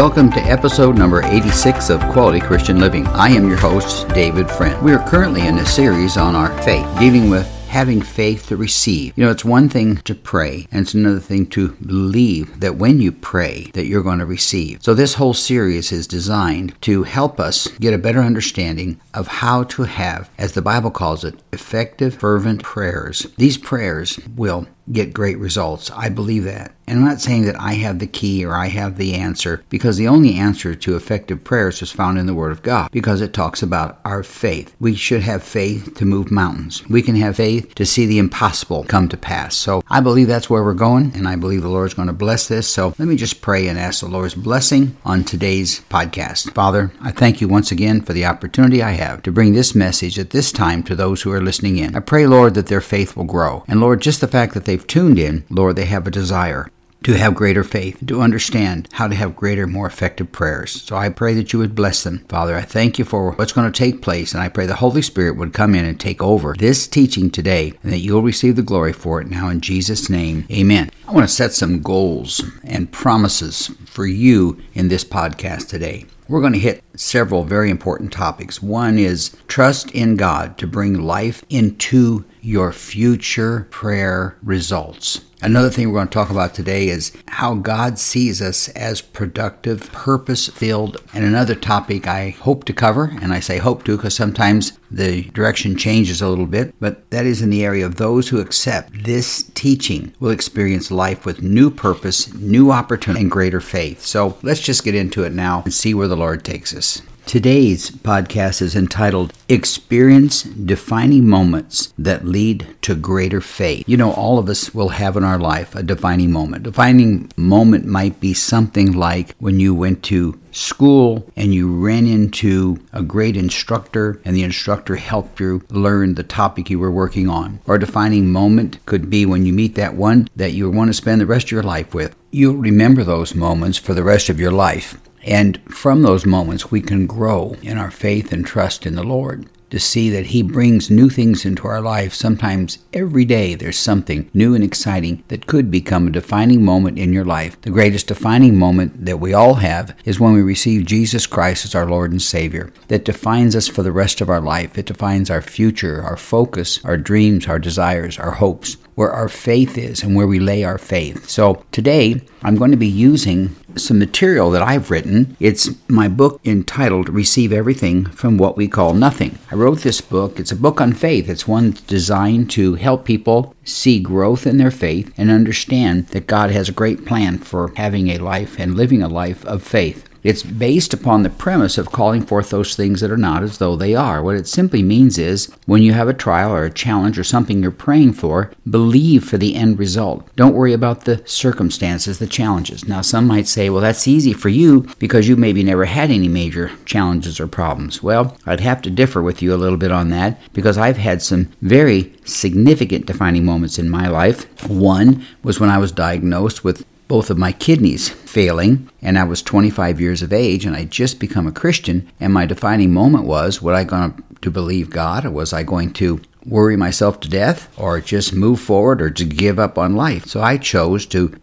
Welcome to episode number 86 of Quality Christian Living. I am your host, David Friend. We are currently in a series on our faith, dealing with having faith to receive. You know, it's one thing to pray, and it's another thing to believe that when you pray that you're going to receive. So this whole series is designed to help us get a better understanding of how to have, as the Bible calls it, effective, fervent prayers. These prayers will get great results. I believe that. And I'm not saying that I have the key or I have the answer, because the only answer to effective prayers is found in the Word of God, because it talks about our faith. We should have faith to move mountains. We can have faith to see the impossible come to pass. So I believe that's where we're going, and I believe the Lord's going to bless this. So let me just pray and ask the Lord's blessing on today's podcast. Father, I thank you once again for the opportunity I have to bring this message at this time to those who are listening in. I pray, Lord, that their faith will grow. And Lord, just the fact that they've tuned in, Lord, they have a desire to have greater faith, to understand how to have greater, more effective prayers. So I pray that you would bless them. Father, I thank you for what's going to take place, and I pray the Holy Spirit would come in and take over this teaching today, and that you'll receive the glory for it now in Jesus' name. Amen. I want to set some goals and promises for you in this podcast today. We're going to hit several very important topics. One is trust in God to bring life into your future prayer results. Another thing we're going to talk about today is how God sees us as productive, purpose filled. And another topic I hope to cover, and I say hope to because sometimes the direction changes a little bit, but that is in the area of those who accept this teaching will experience life with new purpose, new opportunity, and greater faith. So let's just get into it now and see where the Lord takes us. Today's podcast is entitled Experience Defining Moments That Lead to Greater Faith. You know, all of us will have in our life a defining moment. Defining moment might be something like when you went to school and you ran into a great instructor and the instructor helped you learn the topic you were working on. Or a defining moment could be when you meet that one that you want to spend the rest of your life with. You'll remember those moments for the rest of your life. And from those moments, we can grow in our faith and trust in the Lord to see that He brings new things into our life. Sometimes every day there's something new and exciting that could become a defining moment in your life. The greatest defining moment that we all have is when we receive Jesus Christ as our Lord and Savior. That defines us for the rest of our life. It defines our future, our focus, our dreams, our desires, our hopes where our faith is and where we lay our faith. So today I'm going to be using some material that I've written. It's my book entitled Receive Everything from What We Call Nothing. I wrote this book. It's a book on faith. It's one designed to help people see growth in their faith and understand that God has a great plan for having a life and living a life of faith. It's based upon the premise of calling forth those things that are not as though they are. What it simply means is when you have a trial or a challenge or something you're praying for, believe for the end result. Don't worry about the circumstances, the challenges. Now, some might say, well, that's easy for you because you maybe never had any major challenges or problems. Well, I'd have to differ with you a little bit on that because I've had some very significant defining moments in my life. One was when I was diagnosed with both of my kidneys failing, and I was 25 years of age, and I just become a Christian. And my defining moment was: was I going to believe God, or was I going to worry myself to death, or just move forward, or to give up on life? So I chose to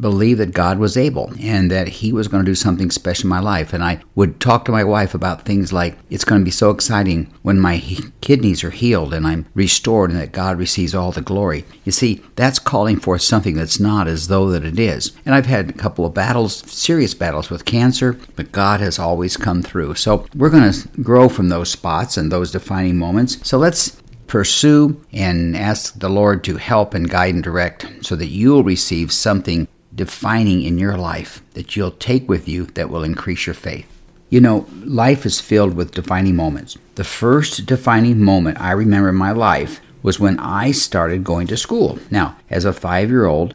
believe that God was able and that He was going to do something special in my life. And I would talk to my wife about things like it's going to be so exciting when my kidneys are healed and I'm restored and that God receives all the glory. You see, that's calling for something that's not as though that it is. And I've had a couple of battles, serious battles with cancer, but God has always come through. So we're going to grow from those spots and those defining moments. So let's pursue and ask the Lord to help and guide and direct so that you'll receive something defining in your life that you'll take with you that will increase your faith. You know, life is filled with defining moments. The first defining moment I remember in my life was when I started going to school. Now, as a five year old,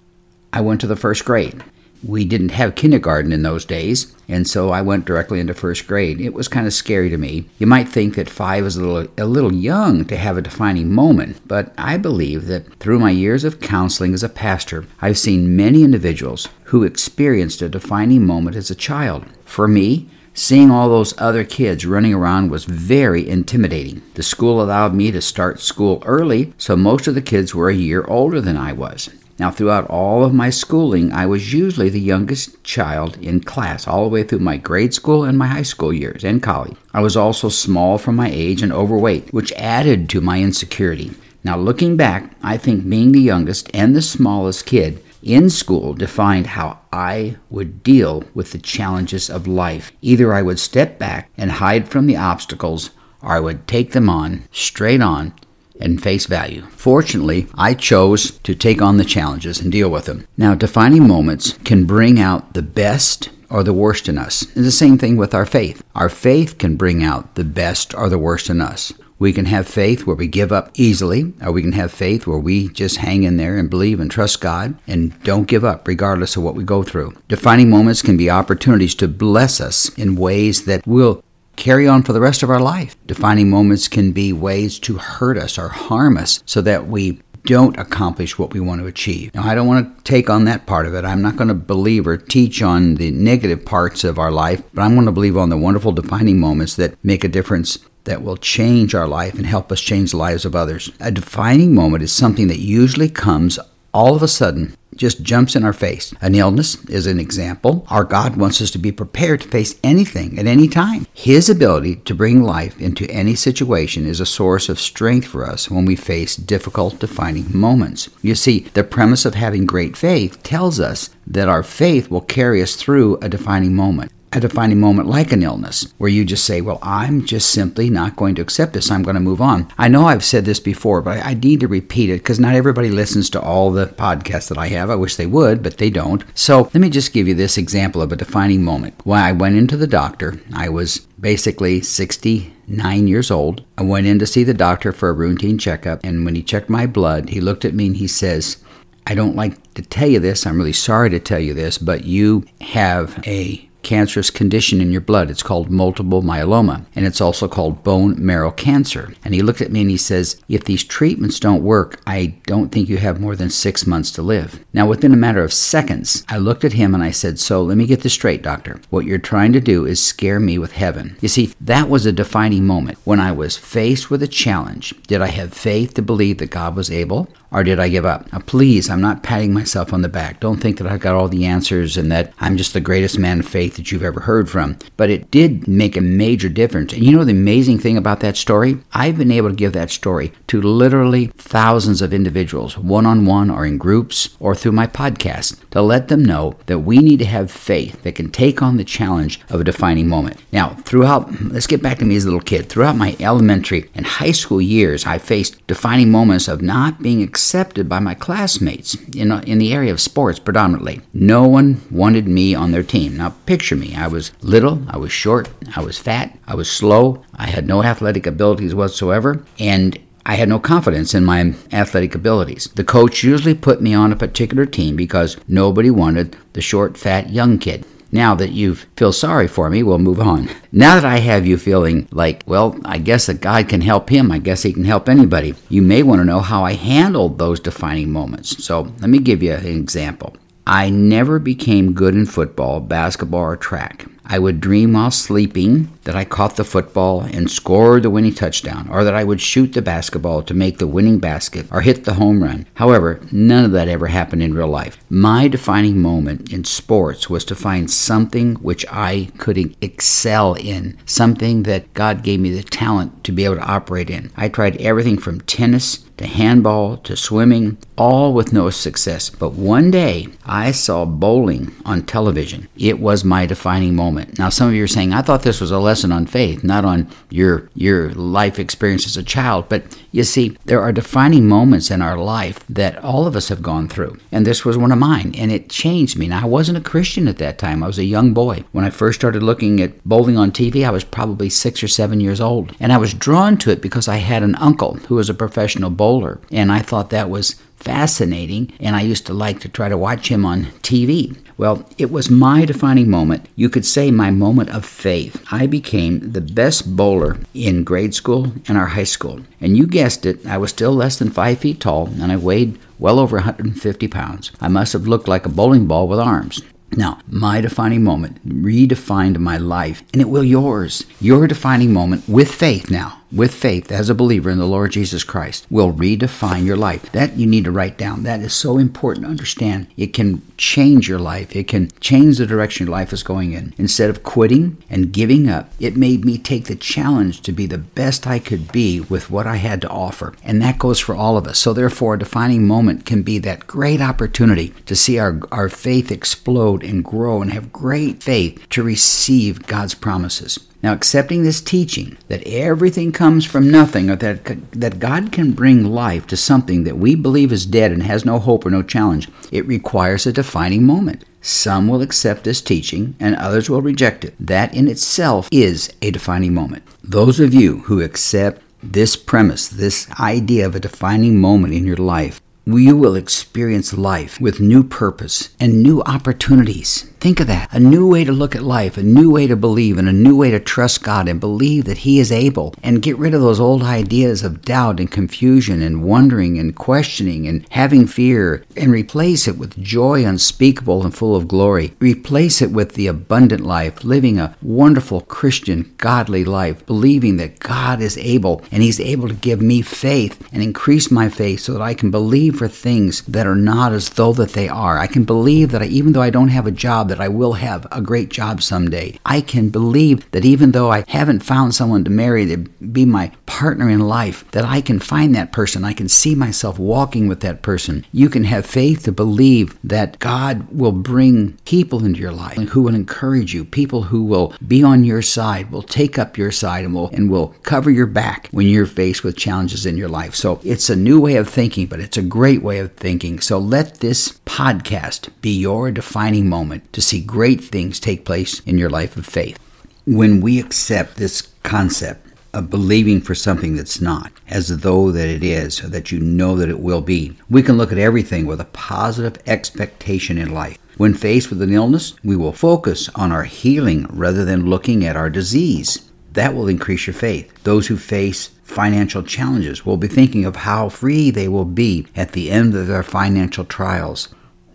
I went to the first grade we didn't have kindergarten in those days, and so I went directly into first grade. It was kind of scary to me. You might think that five is a little, a little young to have a defining moment, but I believe that through my years of counseling as a pastor, I've seen many individuals who experienced a defining moment as a child. For me, Seeing all those other kids running around was very intimidating. The school allowed me to start school early, so most of the kids were a year older than I was. Now, throughout all of my schooling, I was usually the youngest child in class, all the way through my grade school and my high school years and college. I was also small for my age and overweight, which added to my insecurity. Now, looking back, I think being the youngest and the smallest kid in school defined how I would deal with the challenges of life. Either I would step back and hide from the obstacles, or I would take them on, straight on, and face value. Fortunately, I chose to take on the challenges and deal with them. Now, defining moments can bring out the best or the worst in us. It's the same thing with our faith. Our faith can bring out the best or the worst in us. We can have faith where we give up easily, or we can have faith where we just hang in there and believe and trust God and don't give up regardless of what we go through. Defining moments can be opportunities to bless us in ways that will carry on for the rest of our life. Defining moments can be ways to hurt us or harm us so that we don't accomplish what we want to achieve. Now, I don't want to take on that part of it. I'm not going to believe or teach on the negative parts of our life, but I'm going to believe on the wonderful defining moments that make a difference that will change our life and help us change the lives of others. A defining moment is something that usually comes all of a sudden just jumps in our face. An illness is an example. Our God wants us to be prepared to face anything at any time. His ability to bring life into any situation is a source of strength for us when we face difficult defining moments. You see, the premise of having great faith tells us that our faith will carry us through a defining moment a defining moment like an illness, where you just say, Well, I'm just simply not going to accept this. I'm going to move on. I know I've said this before, but I need to repeat it because not everybody listens to all the podcasts that I have. I wish they would, but they don't. So let me just give you this example of a defining moment. When I went into the doctor, I was basically 69 years old. I went in to see the doctor for a routine checkup, and when he checked my blood, he looked at me and he says, I don't like to tell you this, I'm really sorry to tell you this, but you have a cancerous condition in your blood. It's called multiple myeloma, and it's also called bone marrow cancer. And he looked at me and he says, If these treatments don't work, I don't think you have more than six months to live. Now, within a matter of seconds, I looked at him and I said, So let me get this straight, doctor. What you're trying to do is scare me with heaven. You see, that was a defining moment when I was faced with a challenge. Did I have faith to believe that God was able? Or did I give up? Now, please, I'm not patting myself on the back. Don't think that I've got all the answers and that I'm just the greatest man of faith that you've ever heard from. But it did make a major difference. And you know the amazing thing about that story? I've been able to give that story to literally thousands of individuals, one on one or in groups or through my podcast, to let them know that we need to have faith that can take on the challenge of a defining moment. Now, throughout, let's get back to me as a little kid. Throughout my elementary and high school years, I faced defining moments of not being accepted by my classmates in, uh, in the area of sports predominantly. No one wanted me on their team. Now, picture me. I was little, I was short, I was fat, I was slow, I had no athletic abilities whatsoever, and I had no confidence in my athletic abilities. The coach usually put me on a particular team because nobody wanted the short, fat, young kid. Now that you feel sorry for me, we'll move on. Now that I have you feeling like, well, I guess that God can help him, I guess he can help anybody, you may want to know how I handled those defining moments. So let me give you an example. I never became good in football, basketball, or track. I would dream while sleeping that I caught the football and scored the winning touchdown, or that I would shoot the basketball to make the winning basket or hit the home run. However, none of that ever happened in real life. My defining moment in sports was to find something which I could excel in, something that God gave me the talent to be able to operate in. I tried everything from tennis to handball to swimming, all with no success. But one day I saw bowling on television. It was my defining moment. Now some of you are saying, I thought this was a lesson on faith, not on your your life experience as a child. But you see, there are defining moments in our life that all of us have gone through. And this was one of mine. And it changed me. Now I wasn't a Christian at that time. I was a young boy. When I first started looking at bowling on TV, I was probably six or seven years old. And I was drawn to it because I had an uncle who was a professional bowler. And I thought that was fascinating, and I used to like to try to watch him on TV. Well, it was my defining moment. You could say my moment of faith. I became the best bowler in grade school and our high school. And you guessed it, I was still less than five feet tall, and I weighed well over 150 pounds. I must have looked like a bowling ball with arms. Now, my defining moment redefined my life, and it will yours. Your defining moment with faith now with faith as a believer in the Lord Jesus Christ will redefine your life. That you need to write down. That is so important to understand. It can change your life. It can change the direction your life is going in. Instead of quitting and giving up, it made me take the challenge to be the best I could be with what I had to offer. And that goes for all of us. So therefore, a defining moment can be that great opportunity to see our, our faith explode and grow and have great faith to receive God's promises. Now, accepting this teaching that everything comes from nothing, or that, that God can bring life to something that we believe is dead and has no hope or no challenge, it requires a defining moment. Some will accept this teaching and others will reject it. That in itself is a defining moment. Those of you who accept this premise, this idea of a defining moment in your life, you will experience life with new purpose and new opportunities Think of that. A new way to look at life, a new way to believe, and a new way to trust God and believe that He is able. And get rid of those old ideas of doubt and confusion and wondering and questioning and having fear and replace it with joy unspeakable and full of glory. Replace it with the abundant life, living a wonderful Christian, godly life, believing that God is able and He's able to give me faith and increase my faith so that I can believe for things that are not as though that they are. I can believe that I, even though I don't have a job, that I will have a great job someday. I can believe that even though I haven't found someone to marry to be my partner in life, that I can find that person. I can see myself walking with that person. You can have faith to believe that God will bring people into your life who will encourage you, people who will be on your side, will take up your side, and will and will cover your back when you're faced with challenges in your life. So it's a new way of thinking, but it's a great way of thinking. So let this podcast be your defining moment to see great things take place in your life of faith. When we accept this concept of believing for something that's not, as though that it is, or that you know that it will be, we can look at everything with a positive expectation in life. When faced with an illness, we will focus on our healing rather than looking at our disease. That will increase your faith. Those who face financial challenges will be thinking of how free they will be at the end of their financial trials.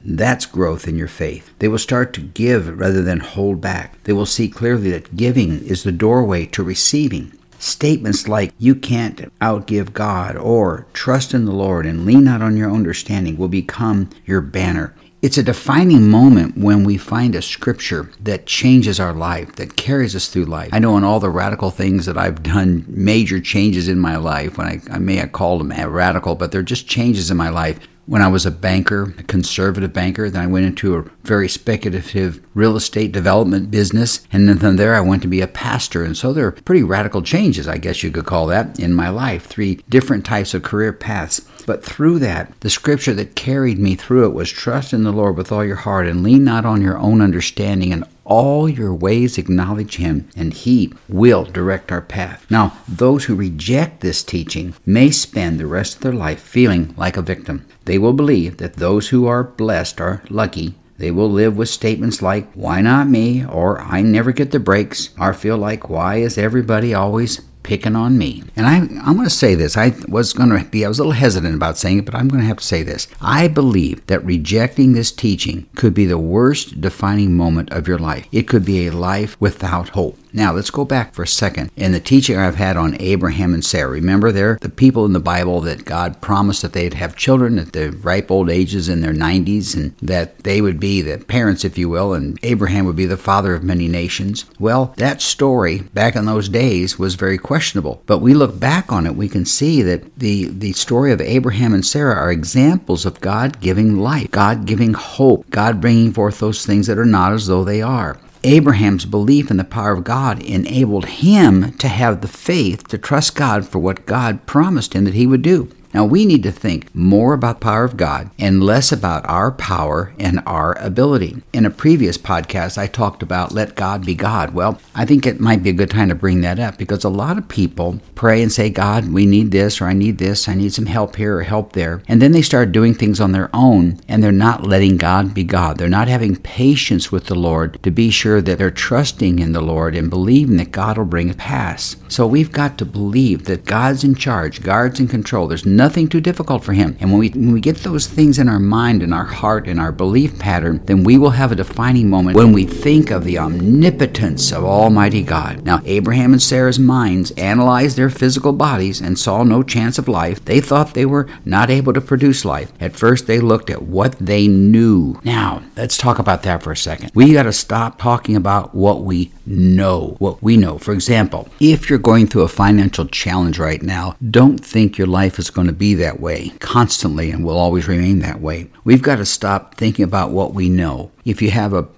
That's growth in your faith. They will start to give rather than hold back. They will see clearly that giving is the doorway to receiving. Statements like, you can't outgive God, or trust in the Lord and lean not on your understanding will become your banner. It's a defining moment when we find a scripture that changes our life, that carries us through life. I know in all the radical things that I've done, major changes in my life, when I, I may have called them radical, but they're just changes in my life when I was a banker, a conservative banker. Then I went into a very speculative real estate development business. And then from there, I went to be a pastor. And so there are pretty radical changes, I guess you could call that, in my life. Three different types of career paths. But through that, the scripture that carried me through it was trust in the Lord with all your heart and lean not on your own understanding and all your ways acknowledge him, and he will direct our path. Now, those who reject this teaching may spend the rest of their life feeling like a victim. They will believe that those who are blessed are lucky. They will live with statements like, Why not me? or I never get the breaks, or feel like, Why is everybody always picking on me. And I, I'm going to say this. I was going to be, I was a little hesitant about saying it, but I'm going to have to say this. I believe that rejecting this teaching could be the worst defining moment of your life. It could be a life without hope. Now, let's go back for a second. In the teaching I've had on Abraham and Sarah, remember they're the people in the Bible that God promised that they'd have children at the ripe old ages in their 90s and that they would be the parents, if you will, and Abraham would be the father of many nations. Well, that story back in those days was very questionable. But we look back on it, we can see that the, the story of Abraham and Sarah are examples of God giving life, God giving hope, God bringing forth those things that are not as though they are. Abraham's belief in the power of God enabled him to have the faith to trust God for what God promised him that he would do. Now we need to think more about power of God and less about our power and our ability. In a previous podcast, I talked about let God be God. Well, I think it might be a good time to bring that up because a lot of people pray and say, God, we need this or I need this, I need some help here or help there. And then they start doing things on their own and they're not letting God be God. They're not having patience with the Lord to be sure that they're trusting in the Lord and believing that God will bring it pass. So we've got to believe that God's in charge, God's in control. There's nothing too difficult for him. And when we when we get those things in our mind and our heart and our belief pattern, then we will have a defining moment when we think of the omnipotence of Almighty God. Now, Abraham and Sarah's minds analyzed their physical bodies and saw no chance of life. They thought they were not able to produce life. At first, they looked at what they knew. Now, let's talk about that for a second. We got to stop talking about what we know, what we know. For example, if you're going through a financial challenge right now, don't think your life is going to be that way constantly and will always remain that way. We've got to stop thinking about what we know. If you have a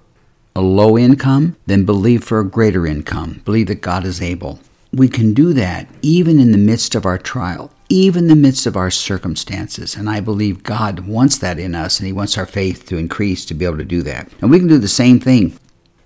a low income, then believe for a greater income. Believe that God is able. We can do that even in the midst of our trial, even in the midst of our circumstances. And I believe God wants that in us, and He wants our faith to increase to be able to do that. And we can do the same thing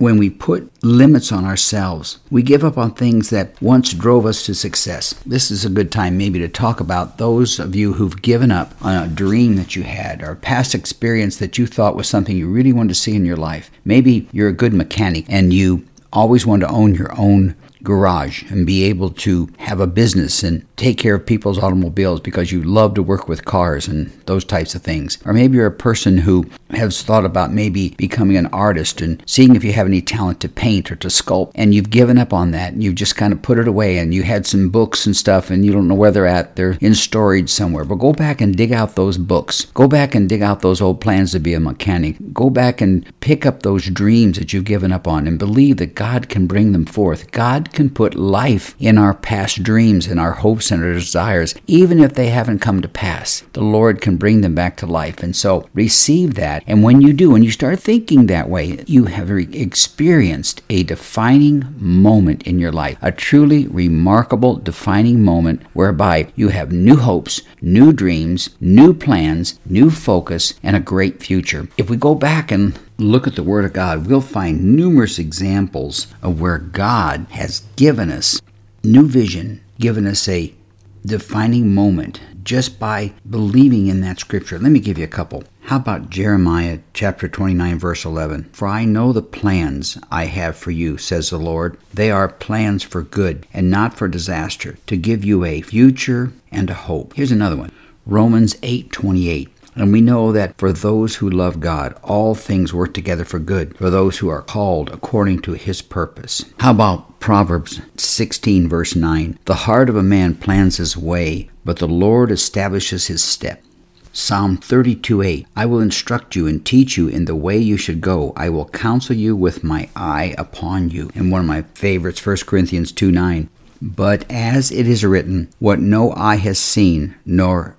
when we put limits on ourselves, we give up on things that once drove us to success. This is a good time maybe to talk about those of you who've given up on a dream that you had or a past experience that you thought was something you really wanted to see in your life. Maybe you're a good mechanic and you always wanted to own your own garage and be able to have a business and take care of people's automobiles because you love to work with cars and those types of things. Or maybe you're a person who has thought about maybe becoming an artist and seeing if you have any talent to paint or to sculpt and you've given up on that and you've just kind of put it away and you had some books and stuff and you don't know where they're at. They're in storage somewhere. But go back and dig out those books. Go back and dig out those old plans to be a mechanic. Go back and pick up those dreams that you've given up on and believe that God can bring them forth. God can put life in our past dreams and our hopes and our desires, even if they haven't come to pass. The Lord can bring them back to life. And so receive that. And when you do, when you start thinking that way, you have experienced a defining moment in your life, a truly remarkable defining moment whereby you have new hopes, new dreams, new plans, new focus, and a great future. If we go back and look at the Word of God, we'll find numerous examples of where God has given us new vision, given us a defining moment just by believing in that scripture. Let me give you a couple. How about Jeremiah chapter 29, verse 11? For I know the plans I have for you, says the Lord. They are plans for good and not for disaster, to give you a future and a hope. Here's another one Romans 8, 28. And we know that for those who love God, all things work together for good, for those who are called according to his purpose. How about Proverbs 16, verse 9? The heart of a man plans his way, but the Lord establishes his step. Psalm 32 8 I will instruct you and teach you in the way you should go. I will counsel you with my eye upon you. And one of my favorites, 1 Corinthians 2 9. But as it is written, what no eye has seen, nor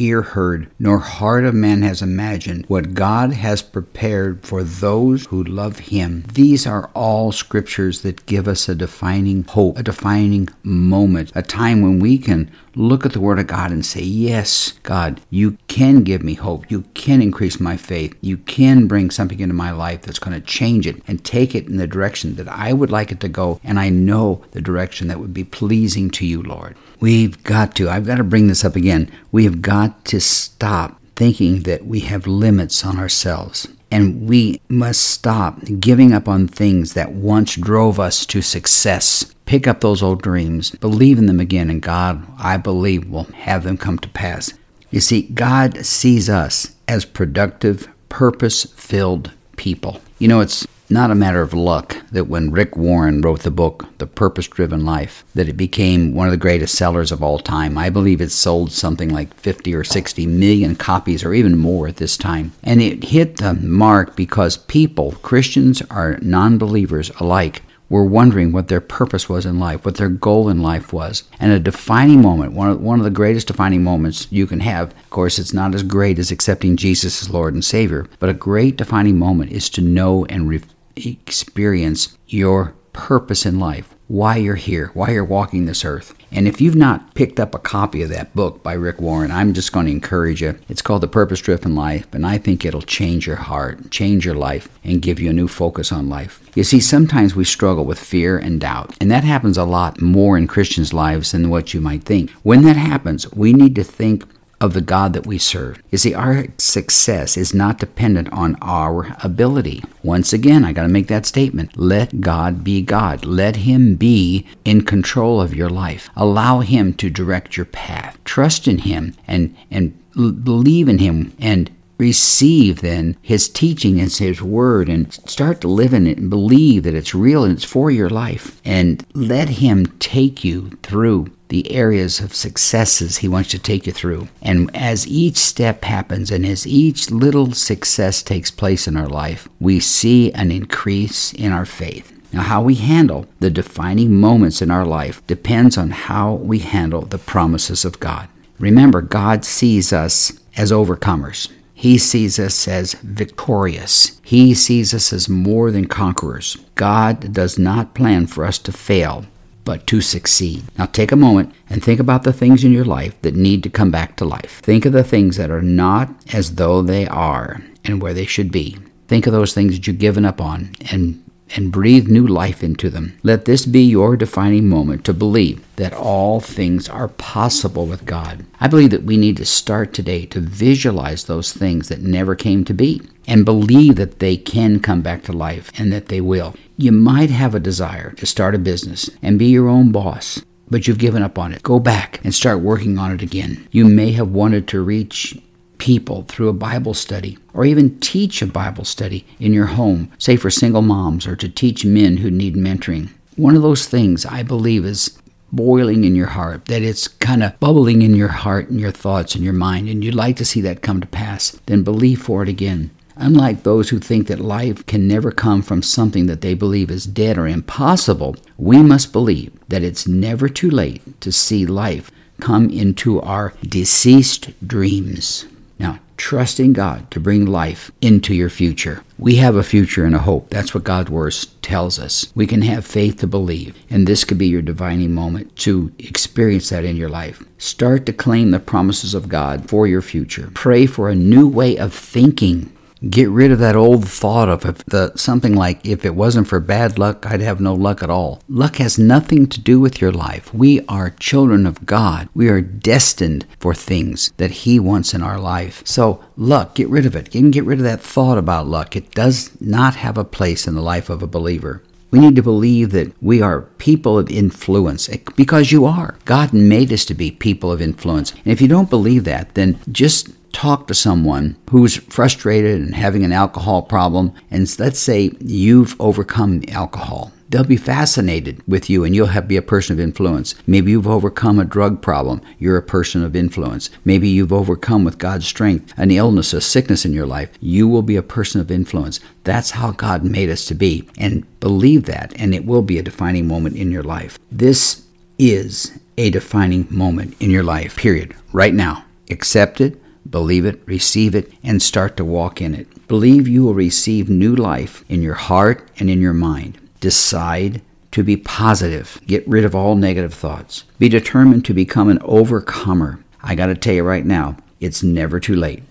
ear heard, nor heart of man has imagined what God has prepared for those who love Him. These are all scriptures that give us a defining hope, a defining moment, a time when we can look at the Word of God and say, Yes, God, you can give me hope. You can increase my faith. You can bring something into my life that's going to change it and take it in the direction that I would like it to go. And I know the direction that would be pleasing to you, Lord. We've got to, I've got to bring this up again. We have got to stop thinking that we have limits on ourselves. And we must stop giving up on things that once drove us to success. Pick up those old dreams, believe in them again, and God, I believe, will have them come to pass. You see, God sees us as productive, purpose filled people. You know, it's not a matter of luck that when Rick Warren wrote the book, The Purpose Driven Life, that it became one of the greatest sellers of all time. I believe it sold something like 50 or 60 million copies or even more at this time. And it hit the mark because people, Christians or non believers alike, were wondering what their purpose was in life, what their goal in life was. And a defining moment, one of, one of the greatest defining moments you can have, of course, it's not as great as accepting Jesus as Lord and Savior, but a great defining moment is to know and re- experience your purpose in life, why you're here, why you're walking this earth. And if you've not picked up a copy of that book by Rick Warren, I'm just going to encourage you. It's called The Purpose Driven Life, and I think it'll change your heart, change your life, and give you a new focus on life. You see, sometimes we struggle with fear and doubt, and that happens a lot more in Christians' lives than what you might think. When that happens, we need to think of the God that we serve. You see, our success is not dependent on our ability. Once again, I got to make that statement. Let God be God. Let Him be in control of your life. Allow Him to direct your path. Trust in Him and, and believe in Him and receive then his teaching and his word and start to live in it and believe that it's real and it's for your life and let him take you through the areas of successes he wants to take you through. And as each step happens and as each little success takes place in our life, we see an increase in our faith. Now, how we handle the defining moments in our life depends on how we handle the promises of God. Remember, God sees us as overcomers. He sees us as victorious. He sees us as more than conquerors. God does not plan for us to fail, but to succeed. Now take a moment and think about the things in your life that need to come back to life. Think of the things that are not as though they are and where they should be. Think of those things that you've given up on and and breathe new life into them. Let this be your defining moment to believe that all things are possible with God. I believe that we need to start today to visualize those things that never came to be and believe that they can come back to life and that they will. You might have a desire to start a business and be your own boss, but you've given up on it. Go back and start working on it again. You may have wanted to reach people through a Bible study or even teach a Bible study in your home, say for single moms or to teach men who need mentoring. One of those things I believe is boiling in your heart, that it's kind of bubbling in your heart and your thoughts and your mind, and you'd like to see that come to pass, then believe for it again. Unlike those who think that life can never come from something that they believe is dead or impossible, we must believe that it's never too late to see life come into our deceased dreams. Now, trusting God to bring life into your future. We have a future and a hope. That's what God's Word tells us. We can have faith to believe, and this could be your divining moment to experience that in your life. Start to claim the promises of God for your future. Pray for a new way of thinking Get rid of that old thought of the something like if it wasn't for bad luck, I'd have no luck at all. Luck has nothing to do with your life. We are children of God. We are destined for things that He wants in our life. So, luck, get rid of it. Can get rid of that thought about luck. It does not have a place in the life of a believer. We need to believe that we are people of influence eh, because you are. God made us to be people of influence. And if you don't believe that, then just talk to someone who's frustrated and having an alcohol problem, and let's say you've overcome alcohol. They'll be fascinated with you and you'll have, be a person of influence. Maybe you've overcome a drug problem. You're a person of influence. Maybe you've overcome with God's strength an illness, a sickness in your life. You will be a person of influence. That's how God made us to be. And believe that, and it will be a defining moment in your life. This is a defining moment in your life, period. Right now. Accept it Believe it, receive it, and start to walk in it. Believe you will receive new life in your heart and in your mind. Decide to be positive. Get rid of all negative thoughts. Be determined to become an overcomer. I got to tell you right now, it's never too late.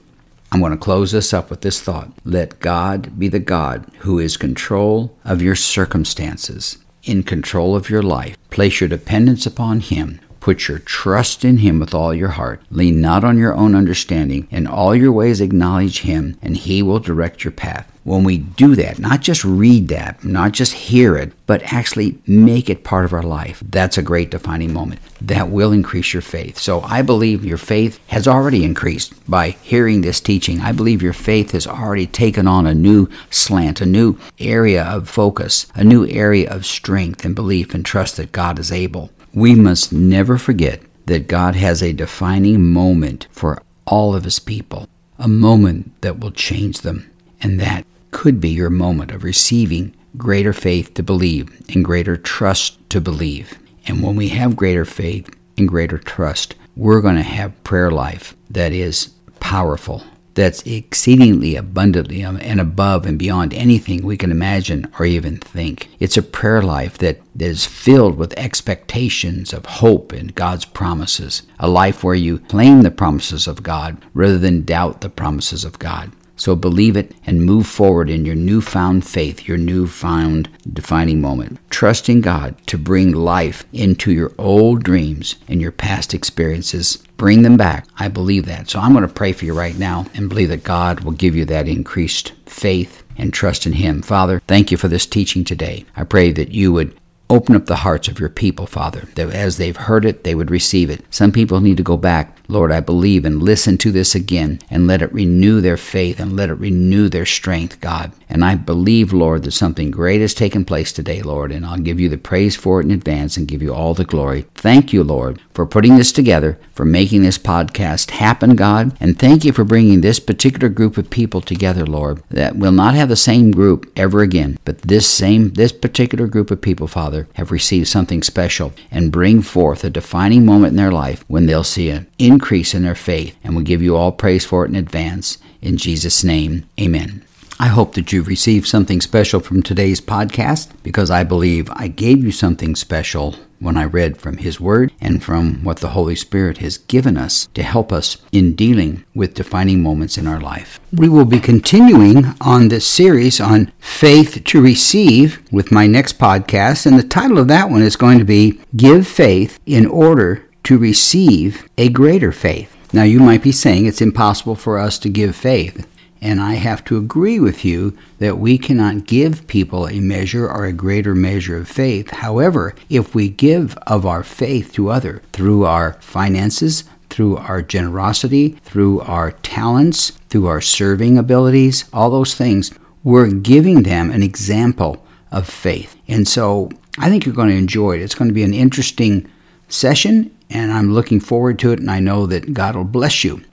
I'm going to close this up with this thought. Let God be the God who is control of your circumstances, in control of your life. Place your dependence upon Him. Put your trust in Him with all your heart. Lean not on your own understanding. In all your ways acknowledge Him, and He will direct your path. When we do that, not just read that, not just hear it, but actually make it part of our life, that's a great defining moment. That will increase your faith. So I believe your faith has already increased by hearing this teaching. I believe your faith has already taken on a new slant, a new area of focus, a new area of strength and belief and trust that God is able. We must never forget that God has a defining moment for all of His people, a moment that will change them. And that could be your moment of receiving greater faith to believe and greater trust to believe. And when we have greater faith and greater trust, we're going to have prayer life that is powerful that's exceedingly abundantly um, and above and beyond anything we can imagine or even think. It's a prayer life that is filled with expectations of hope and God's promises, a life where you claim the promises of God rather than doubt the promises of God. So believe it and move forward in your newfound faith, your newfound defining moment. trusting God to bring life into your old dreams and your past experiences. Bring them back. I believe that. So I'm going to pray for you right now and believe that God will give you that increased faith and trust in Him. Father, thank you for this teaching today. I pray that you would Open up the hearts of your people, Father, that as they've heard it, they would receive it. Some people need to go back, Lord, I believe, and listen to this again and let it renew their faith and let it renew their strength, God. And I believe, Lord, that something great has taken place today, Lord, and I'll give you the praise for it in advance and give you all the glory. Thank you, Lord, for putting this together, for making this podcast happen, God, and thank you for bringing this particular group of people together, Lord, that will not have the same group ever again, but this same, this particular group of people, Father, Have received something special and bring forth a defining moment in their life when they'll see an increase in their faith. And we give you all praise for it in advance. In Jesus' name, amen. I hope that you've received something special from today's podcast because I believe I gave you something special when I read from His Word and from what the Holy Spirit has given us to help us in dealing with defining moments in our life. We will be continuing on this series on faith to receive with my next podcast, and the title of that one is going to be Give Faith in Order to Receive a Greater Faith. Now, you might be saying it's impossible for us to give faith. And I have to agree with you that we cannot give people a measure or a greater measure of faith. However, if we give of our faith to other through our finances, through our generosity, through our talents, through our serving abilities, all those things, we're giving them an example of faith. And so I think you're going to enjoy it. It's going to be an interesting session, and I'm looking forward to it, and I know that God will bless you.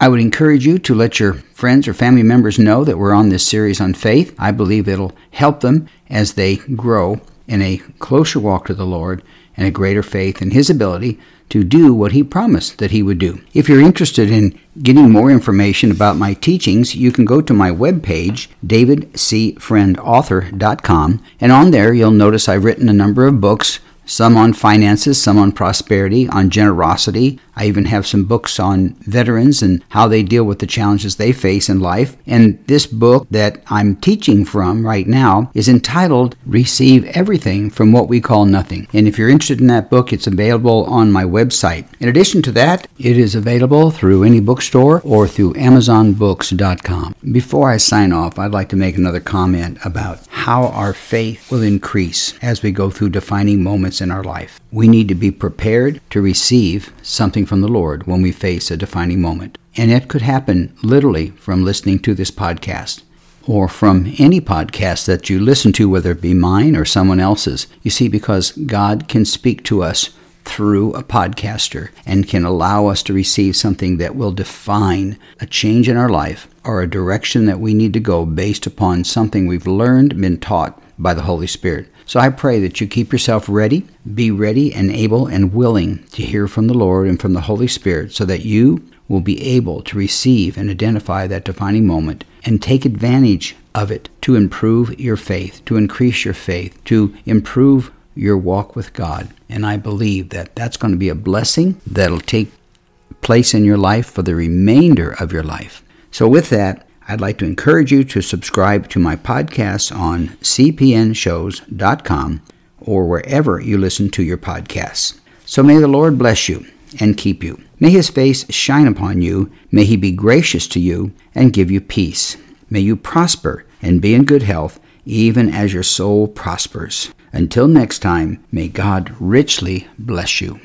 I would encourage you to let your friends or family members know that we're on this series on faith. I believe it'll help them as they grow in a closer walk to the Lord and a greater faith in His ability to do what He promised that He would do. If you're interested in getting more information about my teachings, you can go to my webpage, davidcfriendauthor.com, and on there you'll notice I've written a number of books some on finances, some on prosperity, on generosity. I even have some books on veterans and how they deal with the challenges they face in life. And this book that I'm teaching from right now is entitled Receive Everything from What We Call Nothing. And if you're interested in that book, it's available on my website. In addition to that, it is available through any bookstore or through AmazonBooks.com. Before I sign off, I'd like to make another comment about how our faith will increase as we go through defining moments in our life. We need to be prepared to receive something from the Lord when we face a defining moment. And it could happen literally from listening to this podcast or from any podcast that you listen to, whether it be mine or someone else's. You see, because God can speak to us through a podcaster and can allow us to receive something that will define a change in our life or a direction that we need to go based upon something we've learned, been taught by the Holy Spirit. So I pray that you keep yourself ready, be ready and able and willing to hear from the Lord and from the Holy Spirit so that you will be able to receive and identify that defining moment and take advantage of it to improve your faith, to increase your faith, to improve your walk with God. And I believe that that's going to be a blessing that'll take place in your life for the remainder of your life. So, with that, I'd like to encourage you to subscribe to my podcasts on cpnshows.com or wherever you listen to your podcasts. So may the Lord bless you and keep you. May his face shine upon you. May he be gracious to you and give you peace. May you prosper and be in good health, even as your soul prospers. Until next time, may God richly bless you.